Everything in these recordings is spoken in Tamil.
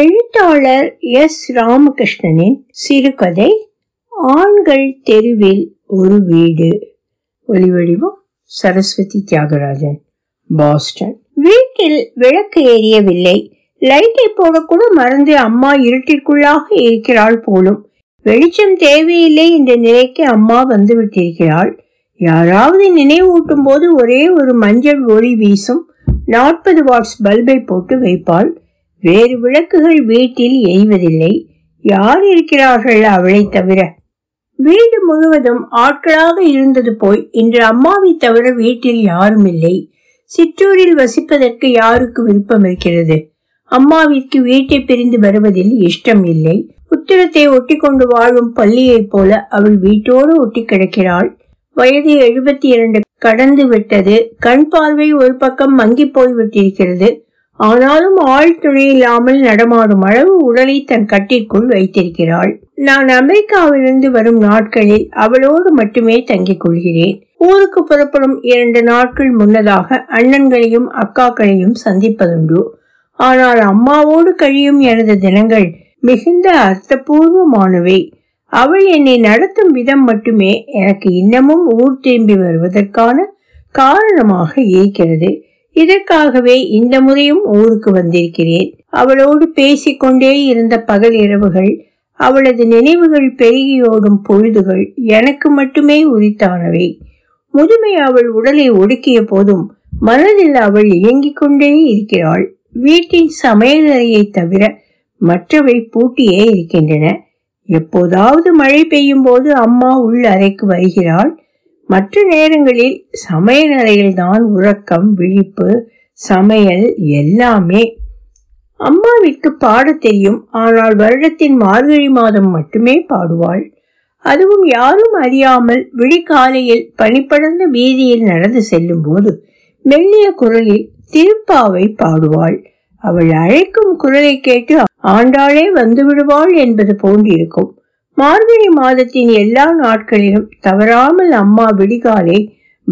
எழுத்தாளர் எஸ் ராமகிருஷ்ணனின் சிறுகதை ஆண்கள் தெருவில் ஒரு வீடு ஒலிவடிவம் சரஸ்வதி தியாகராஜன் பாஸ்டன். வீட்டில் விளக்கு எரியவில்லை. லைட்டை போடக்கூட மறந்து அம்மா இருட்டிற்குள்ளாக இருக்கிறாள் போலும். வெளிச்சம் தேவையில்லை என்ற நிலைக்கு அம்மா வந்து விட்டிருக்கிறாள். யாராவது நினைவூட்டும் போது ஒரே ஒரு மஞ்சள் ஒளி வீசும் நாற்பது வாட்ஸ் பல்பை போட்டு வைப்பாள். வேறு விளக்குகள் வீட்டில் எய்வதில்லை. யார் இருக்கிறார்கள் அவளை தவிர? வீடு முழுவதும் ஆட்களாக இருந்தது போய் இன்று அம்மாவை தவிர வீட்டில் யாரும் இல்லை. சிற்றூரில் வசிப்பதற்கு யாருக்கு விருப்பம் இருக்கிறது? அம்மாவிற்கு வீட்டை பிரிந்து வருவதில் இஷ்டம் இல்லை. உத்திரத்தை ஒட்டி கொண்டு வாழும் பள்ளியைப் போல அவள் வீட்டோடு ஒட்டி கிடக்கிறாள். வயது எழுபத்தி இரண்டு. கடந்து விட்டது. கண் பார்வை ஒரு பக்கம் மங்கி போய் விட்டிருக்கிறது ஆனாலும் ஆள் இல்லாமல் நடமாடும் அளவு உடலை தன் கட்டிற்குள் வைத்திருக்கிறாள். நான் அமெரிக்காவிலிருந்து வரும் நாட்களில் அவளோடு மட்டுமே தங்கிக் கொள்கிறேன். ஊருக்கு புறப்படும் இரண்டு நாட்கள் முன்னதாக அண்ணன்களையும் அக்காக்களையும் சந்திப்பதுண்டு. ஆனால் அம்மாவோடு கழியும் எனது தினங்கள் மிகுந்த அர்த்தபூர்வமானவை. அவள் என்னை நடத்தும் விதம் மட்டுமே எனக்கு இன்னமும் ஊர் திரும்பி வருவதற்கான காரணமாக இருக்கிறது. இதற்காகவே இந்த முறையும் ஊருக்கு வந்திருக்கிறேன். அவளோடு பேசிக்கொண்டே இருந்த பகல் இரவுகள் அவளது நினைவுகள் பெருகியோடும் பொழுதுகள் எனக்கு மட்டுமே உரித்தானவை. முதுமை அவள் உடலை ஒடுக்கிய போதும் மனதில் அவள் இயங்கிக் கொண்டே இருக்கிறாள். வீட்டின் சமையலறையை தவிர மற்றவை பூட்டியே இருக்கின்றன. எப்போதாவது மழை பெய்யும் போது அம்மா உள் அறைக்கு வருகிறாள். மற்ற நேரங்களில் சமையல் அறையில் தான் உறக்கம் விழிப்பு சமையல் எல்லாமே. அம்மாவிற்கு பாட தெரியும் ஆனால் வருடத்தின் மார்கழி மாதம் மட்டுமே பாடுவாள். அதுவும் யாரும் அறியாமல் விழிக்காலையில் பனிப்படர்ந்த வீதியில் நடந்து செல்லும் போது மெல்லிய குரலில் திருப்பாவை பாடுவாள். அவள் அழைக்கும் குரலை கேட்டு ஆண்டாளே வந்து விடுவாள் என்பது போன்றிருக்கும். மார்கழி மாதத்தின் எல்லா நாட்களிலும் தவறாமல் அம்மா விடிகாலை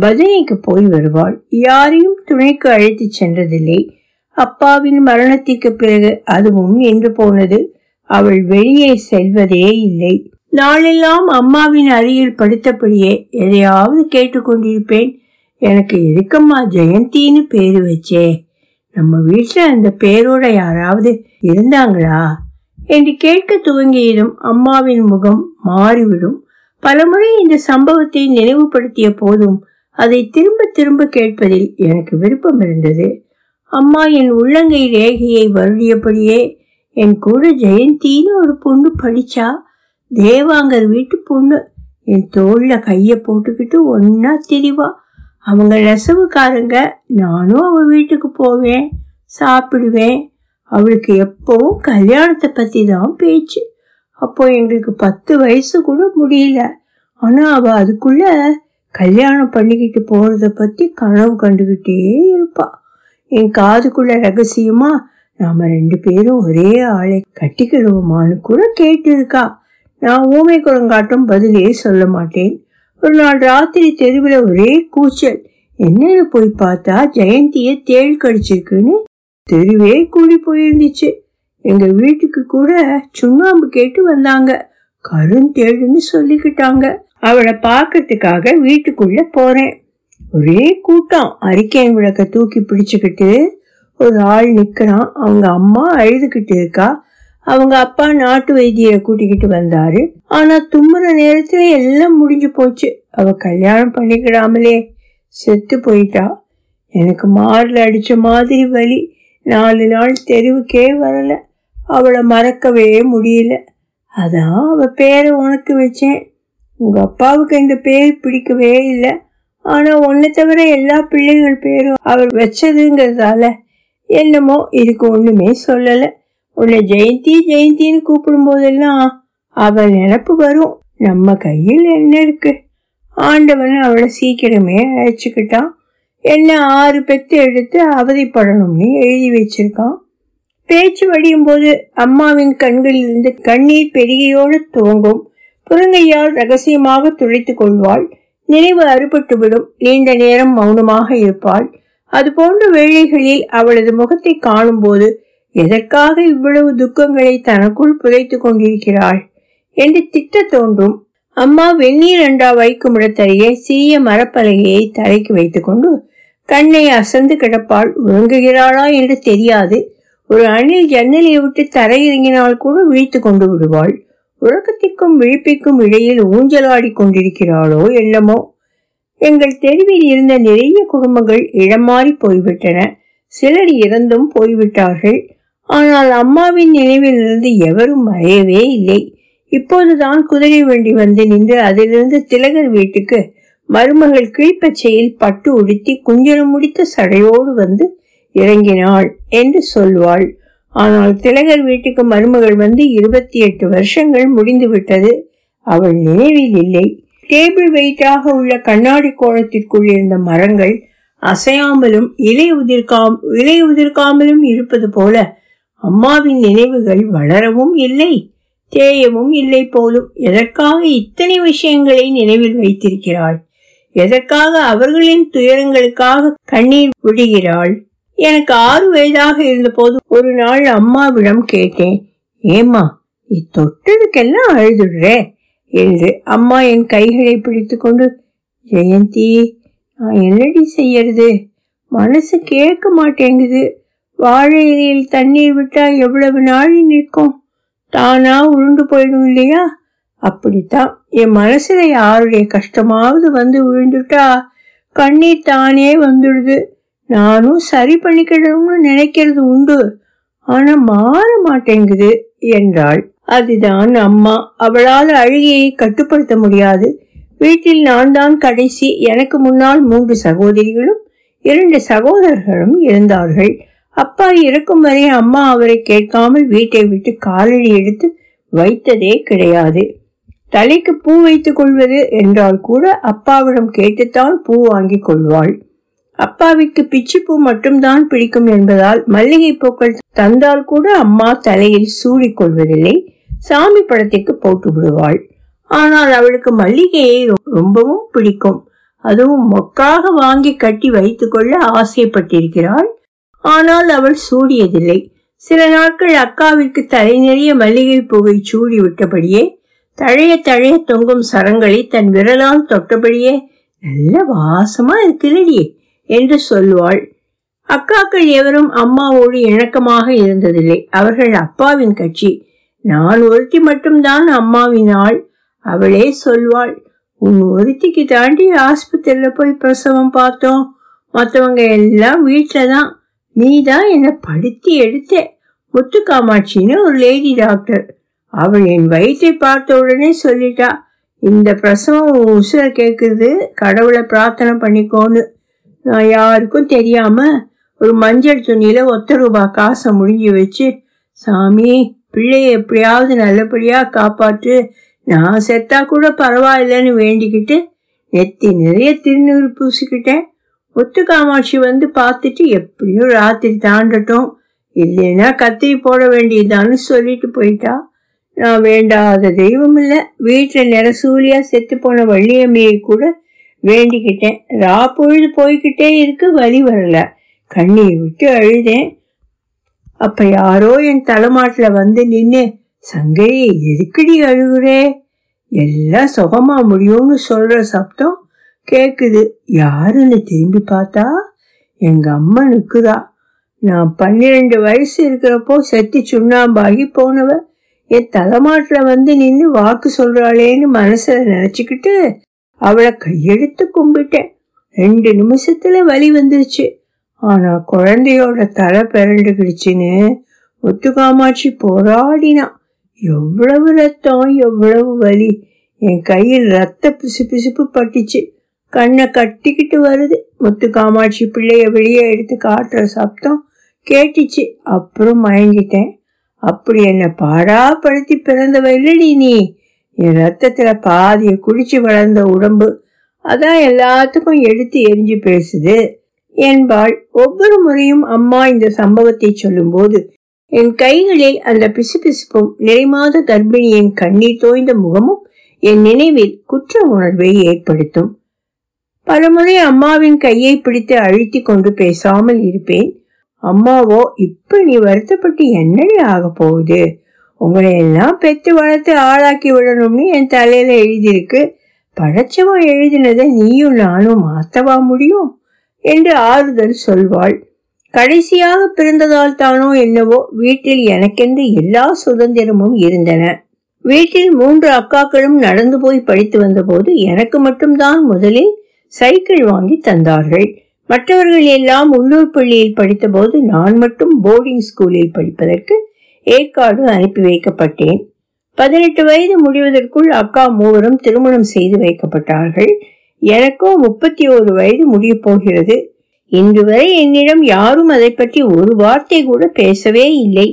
பஜனைக்கு போய் வருவாள். யாரையும் துணைக்கு அழைத்து சென்றதில்லை. அப்பாவின் மரணத்திற்கு பிறகு அதுவும் நின்று போனது. அவள் வெளியே செல்வதே இல்லை. நாளெல்லாம் அம்மாவின் அருகில் படித்தபடியே எதையாவது கேட்டுக்கொண்டிருப்பேன் எனக்கு எதுக்கம்மா ஜெயந்தின்னு பேரு வச்சே. நம்ம வீட்டுல அந்த பேரோட யாராவது இருந்தாங்களா? என்று கேட்க துவங்கியதும் அம்மாவின் முகம் மாறிவிடும். பலமுறை இந்த சம்பவத்தை நினைவுபடுத்திய போதும் அதை திரும்ப திரும்ப கேட்பதில் எனக்கு விருப்பம் இருந்தது. அம்மா என் உள்ளங்கை ரேகையை வருடியபடியே என் கூட ஜெயந்தின்னு ஒரு பொண்ணு படிச்சா தேவாங்கர் வீட்டு பொண்ணு என் தோல்ல கைய போட்டுக்கிட்டு ஒன்னா திரிவா. அவங்க நெசவுக்காரங்க நானும் அவ வீட்டுக்கு போவேன் சாப்பிடுவேன். அவளுக்கு எப்பவும் கல்யாணத்தை பத்தி தான் பேச்சு. அப்போ எங்களுக்கு பத்து வயசு கூட முடியல. ஆனா அவ அதுக்குள்ள கல்யாணம் பண்ணிக்கிட்டு போறத பத்தி கனவு கண்டுகிட்டே இருப்பா. என் காதுக்குள்ள ரகசியமா நாம ரெண்டு பேரும் ஒரே ஆளை கட்டிக்கிடுவோமான்னு கூட கேட்டிருக்கா. நான் ஊமை குரங்காட்டும் பதிலே சொல்ல மாட்டேன். ஒரு நாள் ராத்திரி தெருவில் ஒரே கூச்சல். என்னன்னு போய் பார்த்தா ஜெயந்தியை தேள் கடிச்சிருக்குன்னு தெருவே கூடி போயிருந்துச்சு. எங்க வீட்டுக்கு கூட சுண்ணாம்பு கேட்டு வந்தாங்க. கருந்தேடுன்னு சொல்லிக்கிட்டாங்க. அவளை பார்க்கறதுக்காக வீட்டுக்குள்ள போறேன். ஒரே கூட்டம். அறிக்கை விளக்க தூக்கி பிடிச்சுக்கிட்டு ஒரு ஆள் நிக்கிறான். அவங்க அம்மா அழுதுகிட்டு இருக்கா. அவங்க அப்பா நாட்டு வைத்தியரை கூட்டிக்கிட்டு வந்தாரு. ஆனா தும்முற நேரத்துல எல்லாம் முடிஞ்சு போச்சு. அவ கல்யாணம் பண்ணிக்கிடாமலே செத்து போயிட்டா. எனக்கு மார்ல அடிச்ச மாதிரி வலி. நாலு நாள் தெருவுக்கே வரல. அவளை மறக்கவே முடியல. அதான் அவ பேரை உனக்கு வச்சேன். உங்க அப்பாவுக்கு இந்த பேர் பிடிக்கவே இல்லை. ஆனா உன்னை தவிர எல்லா பிள்ளைகள் பேரும் அவர் வச்சதுங்கிறதால என்னமோ இதுக்கு ஒண்ணுமே சொல்லல. உன்னை ஜெயந்தி ஜெயந்தின்னு கூப்பிடும் போதெல்லாம் அவள் நினப்பு வரும். நம்ம கையில் என்ன இருக்கு? ஆண்டவன் அவளை சீக்கிரமே அழைச்சிக்கிட்டான். என்ன ஆறு பெத்து எடுத்து அவதிப்படணும்னு எழுதி வச்சிருக்கான். பேச்சு வடியும் போது அம்மாவின் கண்களிலிருந்து கண்ணீர் பெருகியோடு துவங்கும். புறங்கையால் ரகசியமாக துளைத்துக் கொள்வாள். நினைவு அறுபட்டு விடும் நீண்ட நேரம் மௌனமாக இருப்பாள். அது போன்ற வேளைகளில் அவளது முகத்தை காணும்போது எதற்காக இவ்வளவு துக்கங்களை தனக்குள் புதைத்துக் கொண்டிருக்கிறாள் என்று திட்ட தோன்றும். அம்மா வெந்நீர் அண்டா வைக்கும் இடத்தருகே சிறிய மரப்பலகையை தலைக்கு வைத்துக்கொண்டு கண்ணை அசந்து கிடப்பாள். உறங்குகிறாளா என்று தெரியாது. ஒரு அணில் ஜன்னலை விட்டு தரையிறங்கினால் கூட விழித்து கொண்டு விடுவாள். உறக்கத்திற்கும் விழிப்பிற்கும் இடையில் ஊஞ்சலாடி கொண்டிருக்கிறாளோ என்னமோ? எங்கள் தெருவில் இருந்த நிறைய குடும்பங்கள் இடமாறி போய்விட்டன. சிலர் இறந்தும் போய்விட்டார்கள். ஆனால் அம்மாவின் நினைவிலிருந்து எவரும் மறையவே இல்லை. இப்போதுதான் குதிரை வண்டி வந்து நின்று அதிலிருந்து திலகர் வீட்டுக்கு மருமகள் கீழ்ப்பச்சையில் பட்டு உடுத்தி குஞ்சனம் முடித்த சடையோடு வந்து இறங்கினாள் என்று சொல்வாள். ஆனால் திலகர் வீட்டுக்கு மருமகள் வந்து இருபத்தி எட்டு வருஷங்கள் முடிந்து விட்டது. அவள் நினைவில் இல்லை. டேபிள் வெயிட்டாக உள்ள கண்ணாடி கோலத்திற்குள் இருந்த மரங்கள் அசையாமலும் இலை உதிர்க்காம் இலை உதிர்க்காமலும் இருப்பது போல அம்மாவின் நினைவுகள் வளரவும் இல்லை தேயவும் இல்லை போலும். எதற்காக இத்தனை விஷயங்களை நினைவில் வைத்திருக்கிறாள்? எதற்காக அவர்களின் துயரங்களுக்காக கண்ணீர் விடுகிறாள்? எனக்கு ஆறு வயதாக இருந்தபோது ஒரு நாள் அம்மாவிடம் கேட்டேன். ஏமா இத்தொட்டதுக்கெல்லாம் அழுதுடுற அழுதுடுறே? என்று அம்மா என் கைகளை பிடித்து கொண்டு ஜெயந்தி நான் என்னடி செய்யறது? மனசு கேட்க மாட்டேங்குது. வாழை இலையில் தண்ணீர் விட்டா எவ்வளவு நாள் நிற்கும்? தானா உருண்டு போயிடும் இல்லையா? அப்படித்தான். என் மனசுல யாருடைய கஷ்டமாவது வந்து விழுந்துட்டா கண்ணீர் தானே வந்துடுது. நானும் சரி பண்ணிக்கிடணும்னு நினைக்கிறது உண்டு. ஆனா மாற மாட்டேங்குது என்றாள். அதுதான் அம்மா. அவளால் அழுகையை கட்டுப்படுத்த முடியாது. வீட்டில் நான் தான் கடைசி. எனக்கு முன்னால் மூன்று சகோதரிகளும் இரண்டு சகோதரர்களும் இருந்தார்கள். அப்பா இருக்கும் வரை அம்மா அவரை கேட்காமல் வீட்டை விட்டு காலடி எடுத்து வைத்ததே கிடையாது. தலைக்கு பூ வைத்துக் கொள்வது என்றால் கூட அப்பாவிடம் கேட்டுத்தான் பூ வாங்கி கொள்வாள். அப்பாவிற்கு பிச்சு பூ மட்டும்தான் பிடிக்கும் என்பதால் மல்லிகை பூக்கள் தந்தால் கூட அம்மா தலையில் சூடி கொள்வதில்லை. சாமி படத்திற்கு போட்டு விடுவாள். ஆனால் அவளுக்கு மல்லிகையை ரொம்பவும் பிடிக்கும். அதுவும் மொக்காக வாங்கி கட்டி வைத்துக்கொள்ள கொள்ள ஆசைப்பட்டிருக்கிறாள். ஆனால் அவள் சூடியதில்லை. சில நாட்கள் அக்காவிற்கு தலை நிறைய மல்லிகை பூவை சூடி விட்டபடியே தழைய தழைய தொங்கும் சரங்களை தன் விரலால் தொட்டபடியே நல்ல வாசமா இருக்கிறடி என்று சொல்வாள். அக்காக்கள் எவரும் அம்மாவோடு இணக்கமாக இருந்ததில்லை. அவர்கள் அப்பாவின் கட்சி. நான் ஒருத்தி மட்டும்தான் அம்மாவின் ஆள் அவளே சொல்வாள். உன் ஒருத்திக்கு தாண்டி ஆஸ்பத்திரியில் போய் பிரசவம் பார்த்தோம். மற்றவங்க எல்லாம் வீட்டில தான் நீ தான் என்னை படுத்தி எடுத்த. முத்து காமாட்சின்னு ஒரு லேடி டாக்டர். அவள் என் வயிற்றை பார்த்த உடனே சொல்லிட்டா இந்த பிரசவம் உசுர கேட்குது கடவுளை பிரார்த்தனை பண்ணிக்கோன்னு. நான் யாருக்கும் தெரியாம ஒரு மஞ்சள் துணியில ஒத்த ரூபா காசை முடிஞ்சு வச்சு சாமி பிள்ளைய எப்படியாவது நல்லபடியா காப்பாற்று. நான் செத்தா கூட பரவாயில்லன்னு வேண்டிக்கிட்டு நெத்தி நிறைய திருநூறு பூசிக்கிட்டேன். ஒத்து காமாட்சி வந்து பார்த்துட்டு எப்படியும் ராத்திரி தாண்டட்டும். இல்லைன்னா கத்திரி போட வேண்டியதான்னு சொல்லிட்டு போயிட்டா. நான் வேண்டாத தெய்வம் இல்லை வீட்டில் நிறசூலியா செத்து போன வள்ளியம்மையை கூட வேண்டிக்கிட்டேன். ரா பொழுது போய்கிட்டே இருக்கு வழி வரல. கண்ணீர் விட்டு அழுதேன். அப்ப யாரோ என் தலைமாட்டில் வந்து நின்று சங்கையை எதுக்குடி அழுகுறே? எல்லாம் சுகமா முடியும்னு சொல்ற சப்தம் கேக்குது. யாருன்னு திரும்பி பார்த்தா எங்க அம்மா நிக்குதா. நான் பன்னிரெண்டு வயசு இருக்கிறப்போ செத்து சுண்ணாம்பாகி போனவன் என் தலைமாட்டில் வந்து நின்று வாக்கு சொல்றாளேன்னு மனசுல நினைச்சுக்கிட்டு அவளை கையெடுத்து கும்பிட்டேன். ரெண்டு நிமிஷத்துல வலி வந்துருச்சு. ஆனா குழந்தையோட தலை பிறண்டுகிடுச்சுன்னு ஒத்துக்காமாட்சி போராடினான் எவ்வளவு ரத்தம் எவ்வளவு வலி. என் கையில் ரத்த பிசு பிசுப்பு பட்டுச்சு. கண்ணை கட்டிக்கிட்டு வருது. முத்து காமாட்சி பிள்ளைய வெளியே எடுத்து காட்டுற சப்தம் கேட்டுச்சு. அப்புறம் மயங்கிட்டேன். அப்படி என்ன பாடாப்படுத்தி பிறந்தவ இல்லடி நீ. என் ரத்தத்துல பாதிய குடிச்சு வளர்ந்த உடம்பு அதான் எல்லாத்துக்கும் எடுத்து எரிஞ்சு பேசுது. என்பாள் ஒவ்வொரு முறையும் அம்மா இந்த சம்பவத்தை சொல்லும்போது என் கைகளில் அந்த பிசுபிசுப்பும் நிறைமாத கர்ப்பிணியின் கண்ணீர் தோய்ந்த முகமும் என் நினைவில் குற்ற உணர்வை ஏற்படுத்தும். பலமுறை அம்மாவின் கையை பிடித்து அழுத்தி கொண்டு பேசாமல் இருப்பேன். அம்மாவோ இப்ப நீ வருத்தப்பட்டு என்னடி ஆக போகுது? உங்களை எல்லாம் பெத்து வளர்த்து ஆளாக்கி விடணும்னு என் தலையில எழுதியிருக்கு. படைச்சவன் எழுதினதை நீயும் நானும் மாத்தவா முடியும்? என்று ஆறுதல் சொல்வாள். கடைசியாக பிறந்ததால் தானோ என்னவோ வீட்டில் எனக்கென்று எல்லா சுதந்திரமும் இருந்தன. வீட்டில் மூன்று அக்காக்களும் நடந்து போய் படித்து வந்தபோது எனக்கு மட்டும்தான் முதலில் சைக்கிள் வாங்கி தந்தார்கள். மற்றவர்கள் எல்லாம் உள்ளூர் பள்ளியில் படித்தபோது நான் மட்டும் போர்டிங் ஸ்கூலில் படிப்பதற்கு ஏற்காடு அனுப்பி வைக்கப்பட்டேன். பதினெட்டு வயது முடிவதற்குள் அக்கா மூவரும் திருமணம் செய்து வைக்கப்பட்டார்கள். எனக்கோ முப்பத்தி ஒரு வயது முடிய போகிறது. இன்று வரை என்னிடம் யாரும் அதை பற்றி ஒரு வார்த்தை கூட பேசவே இல்லை.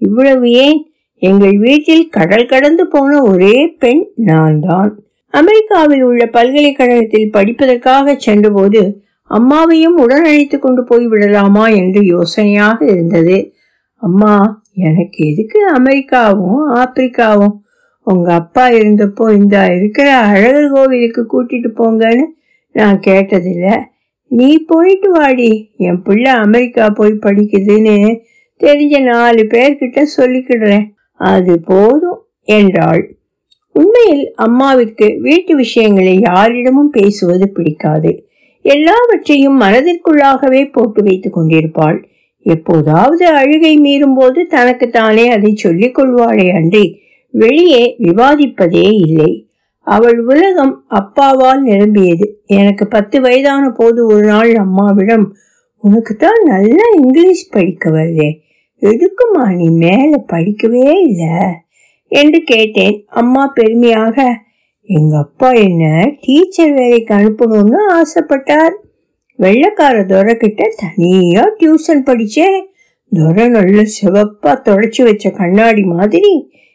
இவ்வளவு ஏன்? எங்கள் வீட்டில் கடல் கடந்து போன ஒரே பெண் நான் தான் அமெரிக்காவில் உள்ள பல்கலைக்கழகத்தில் படிப்பதற்காக சென்றபோது அம்மாவையும் உடன் அழைத்து கொண்டு போய் விடலாமா என்று யோசனையாக இருந்தது. அம்மா எனக்கு எதுக்கு அமெரிக்காவும் ஆப்பிரிக்காவும்? உங்க அப்பா இருந்தப்போ இந்த இருக்கிற அழகர் கோவிலுக்கு கூட்டிட்டு போங்கன்னு நான் கேட்டதில்ல. நீ போயிட்டு வாடி. என் பிள்ளை அமெரிக்கா போய் படிக்குதுன்னு தெரிஞ்ச நாலு பேர்கிட்ட சொல்லிக்கிடுறேன். அது போதும் என்றாள். உண்மையில் அம்மாவிற்கு வீட்டு விஷயங்களை யாரிடமும் பேசுவது பிடிக்காது. எல்லாவற்றையும் மனதிற்குள்ளாகவே போட்டு வைத்துக் கொண்டிருப்பாள். எப்போதாவது அழுகை மீறும் போது தனக்கு தானே அதை சொல்லிக் கொள்வாளே அன்றி வெளியே விவாதிப்பதே இல்லை. அவள் உலகம் அப்பாவால் நிரம்பியது. எனக்கு பத்து வயதான போது ஒரு நாள் அம்மாவிடம் உனக்கு தான் நல்லா இங்கிலீஷ் படிக்க வருதே. எதுக்குமா நீ மேல படிக்கவே இல்லை? என்று கேட்டேன். அம்மா பெருமையாக எங்க அப்பா என்ன டீச்சர் வேலைக்கு அனுப்பணும்னு ஆசைப்பட்டார். வெள்ளக்கார துரை கிட்ட தனியா டியூஷன் படிச்சேன் துரை நல்ல சிவப்பா தொடச்சி வச்ச கண்ணாடி மாதிரி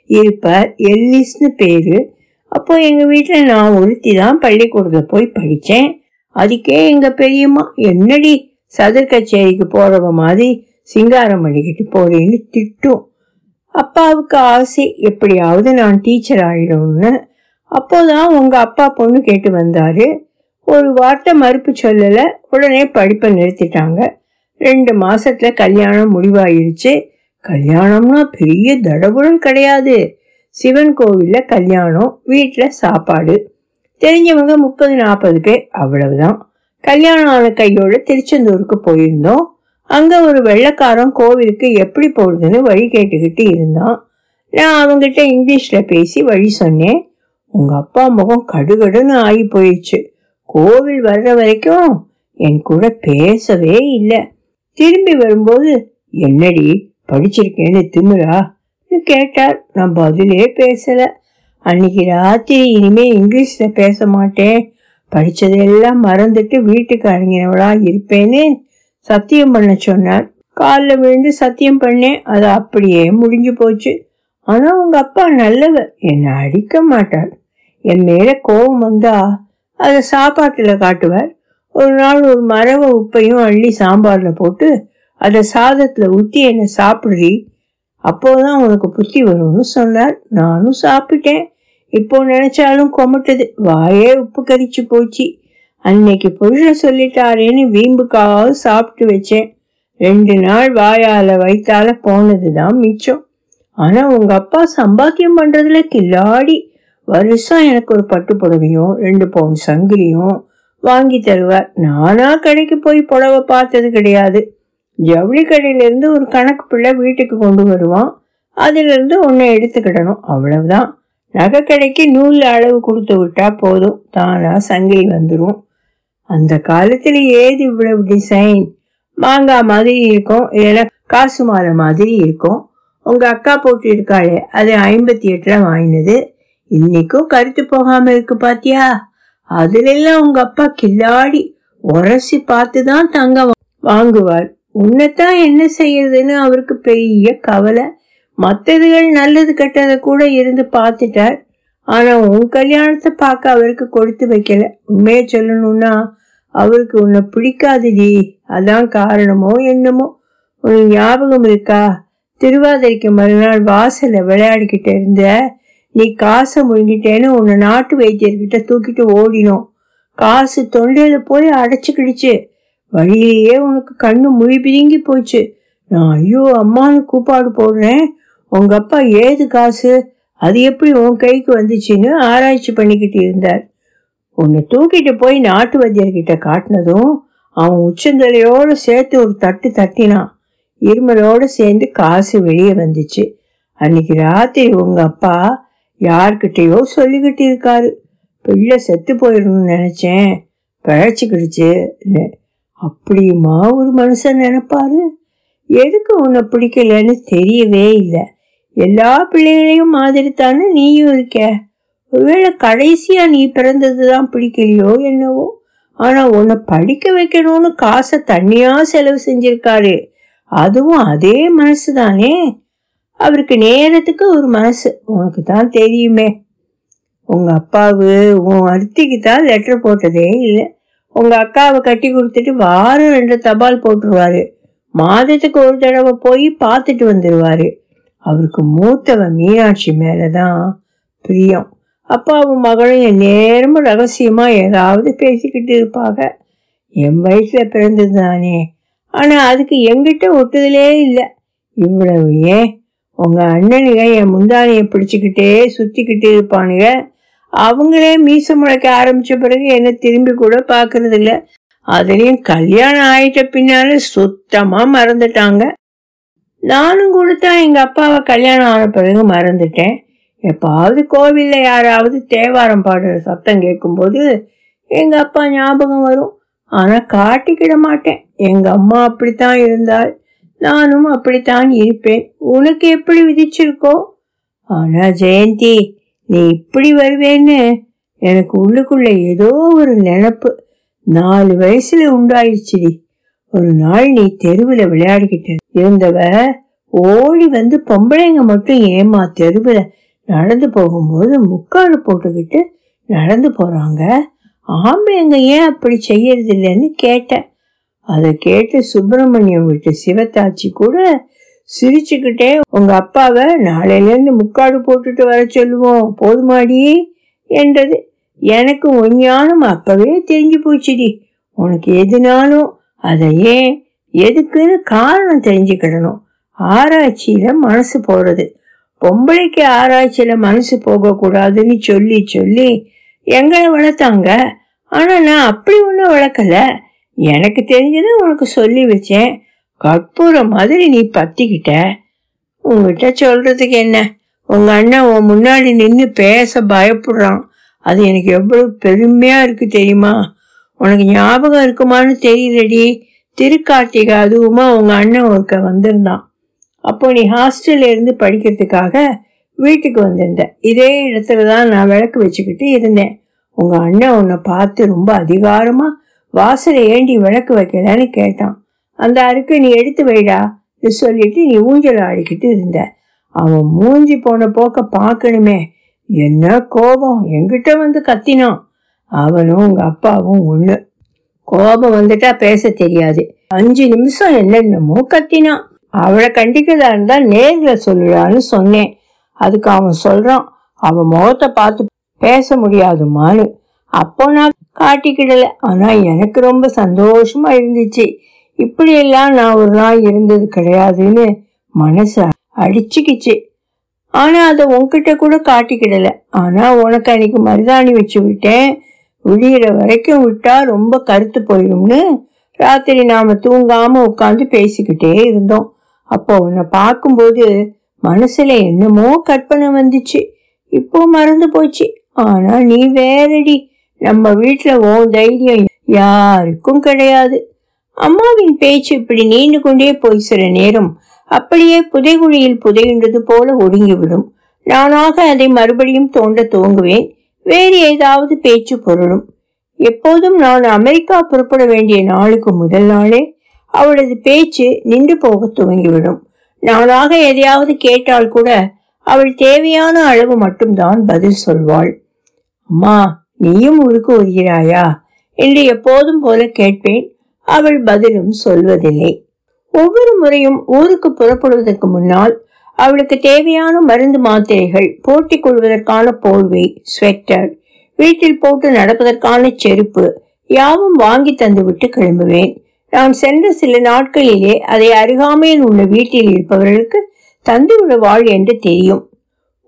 இருப்பார். எல்லிஸ்னு பேரு. அப்போ எங்க வீட்டுல நான் ஒருத்தி தான் பள்ளிக்கூடத்துல போய் படிச்சேன். அதுக்கே எங்க பெரியம்மா என்னடி சதுர் கச்சேரிக்கு போறவ மாதிரி சிங்காரம் பண்ணிக்கிட்டு போறேன்னு திட்டும். அப்பாவுக்கு ஆசை எப்படியாவது நான் டீச்சர் ஆயிடும்னு அப்போதான் உங்க அப்பா பொண்ணு கேட்டு வந்தாரு. ஒரு வார்த்தை மறுப்பு சொல்லல. உடனே படிப்பை நிறுத்திட்டாங்க. ரெண்டு மாசத்துல கல்யாணம் முடிவாயிருச்சு. கல்யாணம்னா பெரிய தடவுடன் கிடையாது. சிவன் கோவில்ல கல்யாணம் வீட்டில் சாப்பாடு. தெரிஞ்சவங்க முப்பது நாற்பது பேர் அவ்வளவுதான். கல்யாணம் ஆன கையோட திருச்செந்தூருக்கு போயிருந்தோம். அங்க ஒரு வெள்ளக்காரன் கோவிலுக்கு எப்படி போறதுன்னு வழி கேட்டுக்கிட்டு இருந்தான். நான் அவங்ககிட்ட இங்கிலீஷ்ல பேசி வழி சொன்னேன். உங்க அப்பா முகம் கடுகடுன்னு ஆகி போயிடுச்சு கோவில் வர்ற வரைக்கும் என் கூட பேசவே இல்லை. திரும்பி வரும்போது என்னடி படிச்சிருக்கேன்னு திமுறா கேட்டார். நான் பதிலே பேசல. அன்னைக்கு ராத்திரி இனிமே இங்கிலீஷ்ல பேச மாட்டேன். படிச்சதெல்லாம் மறந்துட்டு வீட்டுக்கு அடங்கினவளா இருப்பேன்னு சத்தியம் பண்ண சொன்னார். காலில் விழுந்து சத்தியம் பண்ணேன். அது அப்படியே முடிஞ்சு போச்சு. ஆனால் உங்க அப்பா நல்லவர். என்னை அடிக்க மாட்டார். என் மேல கோபம் வந்தா அதை சாப்பாட்டுல காட்டுவார். ஒரு நாள் ஒரு மரவ உப்பையும் அள்ளி சாம்பார்ல போட்டு அதை சாதத்துல ஊத்தி என்னை சாப்பிடுறி அப்போதான் உனக்கு புத்தி வரும்னு சொன்னார். நானும் சாப்பிட்டேன். இப்போ நினைச்சாலும் கொமட்டது. வாயே உப்பு கரிச்சு போச்சு. அன்னைக்கு புருஷன் சொல்லிட்டாரேன்னு வீம்புக்காவது சாப்பிட்டு வச்சேன். ரெண்டு நாள் வாயால வயிற்றால போனதுதான் மிச்சம். ஆனா உங்க அப்பா சம்பாத்தியம் பண்றதுல கில்லாடி. வருஷம் எனக்கு ஒரு பட்டு புடவையும் ரெண்டு பவுன் சங்கிலியும் வாங்கி தருவார் நானா கடைக்கு போய் புடவை பார்த்தது கிடையாது. ஜவுளி கடையிலேருந்து ஒரு கணக்கு பிள்ளை வீட்டுக்கு கொண்டு வருவான். அதிலிருந்து ஒன்றை எடுத்துக்கிடணும். அவ்வளவுதான். நகை கடைக்கு நூல் அளவு கொடுத்து விட்டா போதும். தானா சங்கிலி வந்துடும் அந்த காலத்தில் ஏது இவ்வளவு டிசைன் மாங்காய் மாதிரி இருக்கும். இல்லைன்னா காசு மாலை மாதிரி இருக்கும். உங்கள் அக்கா போட்டு இருக்காளே அது ஐம்பத்தி எட்டில் வாங்கினது. இன்னைக்கும் கருத்து போகாம இருக்கு பாத்தியா? அதுல எல்லாம் உங்க அப்பா கில்லாடி உரசி பார்த்துதான் தங்கம் வாங்குவார். உன்னைத்தான் என்ன செய்யறதுன்னு அவருக்கு பெரிய கவலை. மத்ததுகள் நல்லது கெட்டதை கூட இருந்து பார்த்துட்டார். ஆனா உன் கல்யாணத்தை பார்க்க அவருக்கு கொடுத்து வைக்கல. உண்மையை சொல்லணும்னா அவருக்கு உன்னை பிடிக்காதுடி. அதான் காரணமோ என்னமோ. உனக்கு ஞாபகம் இருக்கா? திருவாதிரைக்கு மறுநாள் வாசல்ல விளையாடிக்கிட்டு இருந்த நீ காசை முழுங்கிட்டேன்னு உன்னை நாட்டு வைத்தியர்கிட்ட தூக்கிட்டு ஓடினோம். காசு தொண்டையில போய் அடைச்சுக்கிடுச்சு. வழியிலேயே உனக்கு கண்ணு முழி பிரிங்கி போச்சு. நான் ஐயோ அம்மான்னு கூப்பாடு போடுறேன். உங்க அப்பா ஏது காசு? அது எப்படி உன் கைக்கு வந்துச்சுன்னு ஆராய்ச்சி பண்ணிக்கிட்டு இருந்தார். உன்னை தூக்கிட்டு போய் நாட்டு வைத்தியர்கிட்ட காட்டினதும் அவன் உச்சந்தலையோடு சேர்த்து ஒரு தட்டு தட்டினான். இருமலோடு சேர்ந்து காசு வெளியே வந்துச்சு. அன்னைக்கு ராத்திரி உங்க அப்பா யார்கிட்டயோ சொல்லிக்கிட்டு இருக்காரு. பிள்ளை செத்து போயிடணும்னு நினைச்சேன். பிழைச்சிக்கிடுச்சு. அப்படியுமா ஒரு மனுஷன் நினைப்பாரு? எதுக்கு உன்னை பிடிக்கலன்னு தெரியவே இல்லை. எல்லா பிள்ளைகளையும் மாதிரி தானே நீயும் இருக்க. ஒருவேளை கடைசியா நீ பிறந்ததுதான் பிடிக்கலையோ என்னவோ? ஆனா உன்னை படிக்க வைக்கணும்னு காசை தண்ணியா செலவு செஞ்சிருக்காரு. அதுவும் அதே மனசு தானே அவருக்கு நேரத்துக்கு ஒரு மனசு. உனக்கு தான் தெரியுமே. உங்க அப்பாவு உன் அருத்திக்கு தான் லெட்டர் போட்டதே இல்லை. உங்க அக்காவை கட்டி கொடுத்துட்டு வாரம் ரெண்டு தபால் போட்டுருவாரு. மாதத்துக்கு ஒரு தடவை போய் பார்த்துட்டு வந்துடுவாரு அவருக்கு மூத்தவன் மீனாட்சி மேலதான் பிரியம். அப்பாவும் மகளும் என் நேரமும் ரகசியமா ஏதாவது பேசிக்கிட்டு இருப்பாங்க. என் வயசுல பிறந்தது தானே. ஆனா அதுக்கு எங்கிட்ட ஒட்டுதலே இல்லை. இவ்வளவு ஏன்? உங்க அண்ணனுங்க என் முந்தானியை பிடிச்சுக்கிட்டே சுத்திக்கிட்டு இருப்பானுங்க. அவங்களே மீச முளைக்க ஆரம்பிச்ச பிறகு என்ன திரும்பி கூட பாக்குறது இல்ல அதுலயும் கல்யாணம் ஆயிட்ட பின்னால சுத்தமா மறந்துட்டாங்க. நானும் கூட தான் எங்க அப்பாவை கல்யாணம் ஆன பிறகு மறந்துட்டேன். எப்பாவது கோவில்ல யாராவது தேவாரம் பாடுற சத்தம் கேட்கும்போது எங்க அப்பா ஞாபகம் வரும். ஆனா காட்டிக்கிட மாட்டேன். எங்க அம்மா அப்படித்தான் இருந்தாள். நானும் அப்படித்தான் இருப்பேன். உனக்கு எப்படி விதிச்சிருக்கோ? ஆனா ஜெயந்தி நீ இப்படி வருவேன்னு எனக்கு உள்ளுக்குள்ள ஏதோ ஒரு நினப்பு. நாலு வயசுல உண்டாயிடுச்சுடி ஒரு நாள் நீ தெருவில் விளையாடிக்கிட்டு இருந்தவ ஓடி வந்து பொம்பளைங்க மட்டும் ஏமா தெருவில் நடந்து போகும்போது முக்காடு போட்டுக்கிட்டு நடந்து போறாங்க? ஆம்பளைங்க ஏன் அப்படி செய்யறது இல்லைன்னு கேட்டேன். அதை கேட்டு சுப்பிரமணியம் விட்டு சிவத்தாச்சி கூட சிரிச்சுக்கிட்டே உங்க அப்பாவை நாளையிலேருந்து முக்காடு போட்டுட்டு வர சொல்லுவோம். போதுமாடி என்றது. எனக்கு ஒஞ்ஞானம் அப்பவே தெரிஞ்சு போச்சுடி. உனக்கு எதுனாலும் அதை ஏன் எதுக்குன்னு காரணம் தெரிஞ்சுக்கிடணும். ஆராய்ச்சியில மனசு போறது. பொம்பளைக்கு ஆராய்ச்சியில மனசு போக கூடாதுன்னு சொல்லி சொல்லி எங்களை வளர்த்தாங்க. ஆனா நான் அப்படி ஒன்றும் வளர்க்கல. எனக்கு தெரிஞ்சதை உனக்கு சொல்லி வச்சேன். கற்பூரம் மாதிரி நீ பத்திக்கிட்ட. உங்ககிட்ட சொல்றதுக்கு என்ன? உங்க அண்ணன் உன் முன்னாடி நின்று பேச பயப்படுறான். அது எனக்கு எவ்வளவு பெருமையா இருக்கு தெரியுமா? உனக்கு ஞாபகம் இருக்குமான்னு தெரியலடி. திருக்கார்த்திகை அதுவுமா உங்க அண்ணன் ஒருக்க வந்திருந்தான். அப்போ நீ ஹாஸ்டல்ல இருந்து படிக்கிறதுக்காக வீட்டுக்கு வந்திருந்த. இதே இடத்துல தான் நான் விளக்கு வச்சுக்கிட்டு இருந்தேன். உங்க அண்ணன் உன்னை பார்த்து ரொம்ப அதிகாரமா வாசலை ஏண்டி விளக்கு வைக்கலன்னு கேட்டான். அந்த அருக்கு நீ எடுத்து வைடா சொல்லிட்டு நீ ஊஞ்சல் ஆடிக்கிட்டு இருந்த. அவன் மூஞ்சி போன போக்க பார்க்கணுமே. என்ன கோபம். எங்கிட்ட வந்து கத்தினான். அவனும் உங்க அப்பாவும் ஒண்ணு. கோபம் வந்துட்டா பேச தெரியாது. அஞ்சு நிமிஷம் என்னென்னமோ கத்தினான். அவளை கண்டிக்கிறதா இருந்தா நேர்ல சொல்லுடான்னு சொன்னேன். அதுக்கு அவன் சொல்றான். அவன் முகத்தை பார்த்து பேச முடியாதுமான்னு. அப்போ நான் காட்டிக்கிடல. ஆனால் எனக்கு ரொம்ப சந்தோஷமா இருந்துச்சு. இப்படியெல்லாம் நான் ஒரு நாள் இருந்தது கிடையாதுன்னு மனசு அடிச்சுக்கிச்சு. ஆனால் அதை உன்கிட்ட கூட காட்டிக்கிடல. ஆனால் உனக்கு அன்னைக்கு மருதாணி வச்சு விட்டேன். விடியிற வரைக்கும் விட்டா ரொம்ப கருத்து போயிடும்னு ராத்திரி நாம தூங்காம உட்காந்து பேசிக்கிட்டே இருந்தோம். அப்போ உன்னை பார்க்கும்போது மனசுல என்னமோ கற்பனை வந்துச்சு. இப்போ மறந்து போச்சு. ஆனா நீ வேறடி. நம்ம வீட்டுல ஓ தைரியம் யாருக்கும் கிடையாது. அம்மாவின் பேச்சு இப்படி நீண்டு கொண்டே போய் சில நேரம் அப்படியே புதைகுழியில் புதையுண்டது போல ஒடுங்கிவிடும். நானாக அதை மறுபடியும் தோண்ட துவங்குவேன். வேறு ஏதாவது பேச்சு பொருளும். எப்போதும் நான் அமெரிக்கா புறப்பட வேண்டிய நாளுக்கு முதல் நாளே அவளது பேச்சு நின்று போக துவங்கிவிடும். நானாக எதையாவது கேட்டால் கூட அவள் தேவையான அளவு மட்டும்தான் பதில் சொல்வாள். அம்மா நீயும் ஊருக்கு வருகிறாயா என்று எப்போதும் போல கேட்பேன். அவள் பதிலும் சொல்வதில்லை. ஒவ்வொரு முறையும் ஊருக்கு புறப்படுவதற்கு முன்னால் அவளுக்கு தேவையான மருந்து மாத்திரைகள் போட்டிக் கொள்வதற்கான போர்வை ஸ்வெட்டர் வீட்டில் போட்டு நடப்பதற்கான செருப்பு யாவும் வாங்கி தந்துவிட்டு கிளம்புவேன். நான் சென்ற சில நாட்களிலே அதை அருகாமையில் உள்ள வீட்டில் இருப்பவர்களுக்கு தந்து விடுவாள் என்று தெரியும்.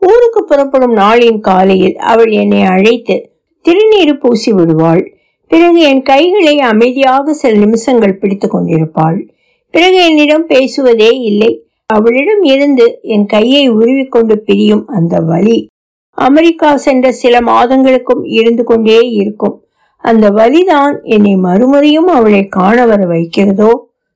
ஊருக்கு புறப்படும் நாளின் காலையில் அவள் என்னை அழைத்து திருநீர் பூசி விடுவாள். பிறகு என் கைகளை அமைதியாக சில நிமிஷங்கள் பிடித்துக் கொண்டிருப்பாள். பிறகு என்னிடம் பேசுவதே இல்லை. அவளிடம் இருந்து என் கையை உருவிக்கொண்டு பிரியும் அந்த வலி அமெரிக்கா சென்ற சில மாதங்களுக்கும் இருந்து கொண்டே இருக்கும். அந்த வலிதான் என்னை மறுமுறையும் அவளை காண வர வைக்கிறதோ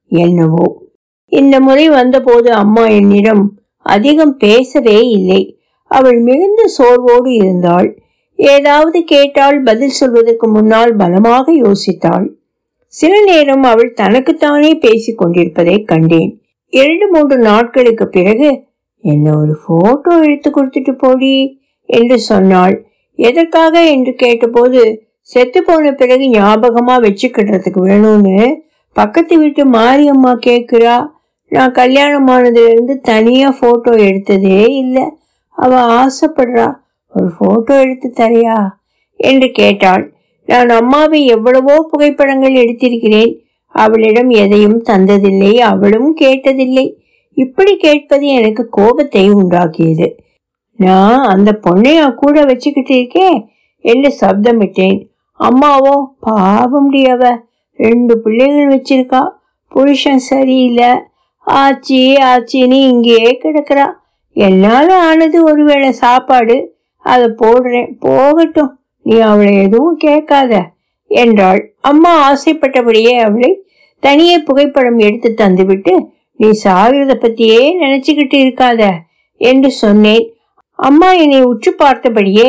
என்னவோ. இந்த முறை வந்தபோது அம்மா என்னிடம் அதிகம் பேசவே இல்லை. அவள் மிகுந்த சோர்வோடு இருந்தாள். ஏதாவது கேட்டால் பதில் சொல்வதற்கு முன்னால் பலமாக யோசித்தாள். சில நேரம் அவள் தனக்குத்தானே பேசிக் கொண்டிருப்பதை கண்டேன். இரண்டு மூன்று நாட்களுக்கு பிறகு என்ன ஒரு போட்டோ எடுத்து கொடுத்துட்டு போடி? என்று சொன்னாள். எதற்காக? என்று கேட்டபோது செத்து போன பிறகு ஞாபகமா வச்சுக்கிடுறதுக்கு வேணும்னு பக்கத்து வீட்டு மாரியம்மா கேட்குறா. நான் கல்யாணமானதுல இருந்து தனியா போட்டோ எடுத்ததே இல்லை. அவ ஆசைப்படுறா. ஒரு போட்டோ எடுத்து தரையா? என்று கேட்டாள். நான் அம்மாவை எவ்வளவோ புகைப்படங்கள் எடுத்திருக்கிறேன். அவளிடம் எதையும் தந்ததில்லை அவளும் கேட்டதில்லை. இப்படி கேட்பது எனக்கு கோபத்தை உண்டாக்கியது. நான் அந்த பொண்ணையா கூட வச்சுக்கிட்டு இருக்கே? என்று சப்தமிட்டேன். அம்மாவோ பாவம் அவ. ரெண்டு பிள்ளைகள் வச்சிருக்கா. புருஷன் சரியில்லை. ஆச்சி ஆச்சின்னு இங்கேயே கிடக்கிறா. என்னால ஆனது ஒருவேளை சாப்பாடு? அதை போடுறேன் போகட்டும். நீ அவளை எதுவும் கேட்காத என்றாள். அம்மா ஆசைப்பட்டபடியே அவளை தனியே புகைப்படம் எடுத்து தந்துவிட்டு நீ சாகிறத பத்தியே நினைச்சுக்கிட்டு இருக்காத என்று சொன்னேன். அம்மா என்னை உற்று பார்த்தபடியே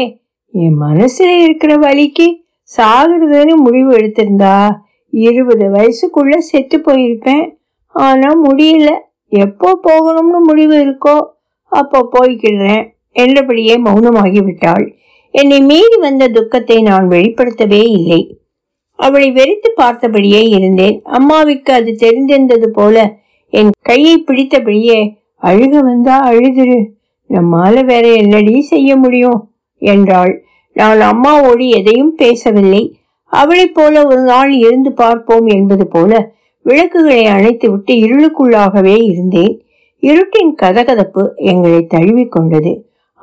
என் மனசுல இருக்கிற வலிக்கு சாகிறதுன்னு முடிவு எடுத்திருந்தா இருபது வயசுக்குள்ள செத்து போயிருப்பேன். ஆனா முடியல. எப்போ போகணும்னு முடிவு இருக்கோ அப்போ போய்க்கிடுறேன். என்றபடியே மௌனமாகி விட்டாள் என்னை மீறி வந்த துக்கத்தை நான் வெளிப்படுத்தவே இல்லை. அவளை வெறித்து பார்த்தபடியே இருந்தேன். அம்மாவுக்கு அது தெரிந்திருந்தது போல என் கையை பிடித்தபடியே அழுக வந்தா அழுதுரு. நம்மால வேற என்னடி செய்ய முடியும்? என்றாள். நான் அம்மாவோடு எதையும் பேசவில்லை. அவளைப் போல ஒரு நாள் இருந்து பார்ப்போம் என்பது போல விளக்குகளை அணைத்து விட்டு இருளுக்குள்ளாகவே இருந்தேன். இருட்டின் கதகதப்பு எங்களை தழுவிக் கொண்டது.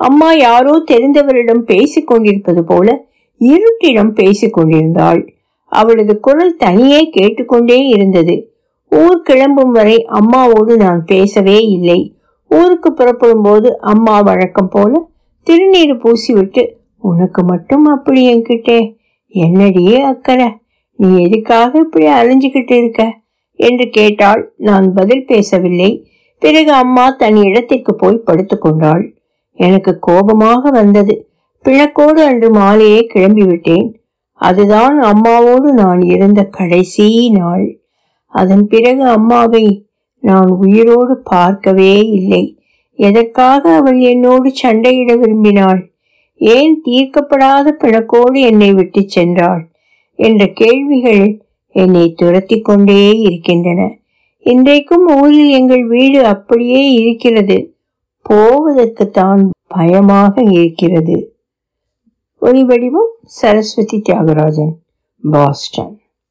அம்மா யாரோ தெரிந்தவரிடம் பேசிக் கொண்டிருப்பது போல இருட்டிடம் பேசிக் கொண்டிருந்தாள். அவளது குரல் தனியே கேட்டுக்கொண்டே இருந்தது. ஊர் கிளம்பும் வரை அம்மாவோடு நான் பேசவே இல்லை. ஊருக்கு புறப்படும் போது அம்மா வழக்கம் போல திருநீர் பூசிவிட்டு உனக்கு மட்டும் அப்படி என்கிட்டே? என்னடியே அக்கறை? நீ எதுக்காக இப்படி அலைஞ்சுக்கிட்டு இருக்க? என்று கேட்டாள். நான் பதில் பேசவில்லை. பிறகு அம்மா தன் இடத்திற்கு போய் படுத்துக்கொண்டாள் எனக்கு கோபமாக வந்தது. பிழக்கோடு அன்று மாலையே கிளம்பிவிட்டேன். அதுதான் அம்மாவோடு நான் இருந்த கடைசி நாள். அதன் பிறகு அம்மாவை நான் உயிரோடு பார்க்கவே இல்லை. எதற்காக அவள் என்னோடு சண்டையிட விரும்பினாள்? ஏன் தீர்க்கப்படாத பிணக்கோடு என்னை விட்டு சென்றாள்? என்ற கேள்விகள் என்னை துரத்தி கொண்டே இருக்கின்றன. இன்றைக்கும் ஊரில் எங்கள் வீடு அப்படியே இருக்கிறது. போவதற்கு தான் பயமாக இருக்கிறது. ஒலி வடிவம் சரஸ்வதி தியாகராஜன் பாஸ்டன்.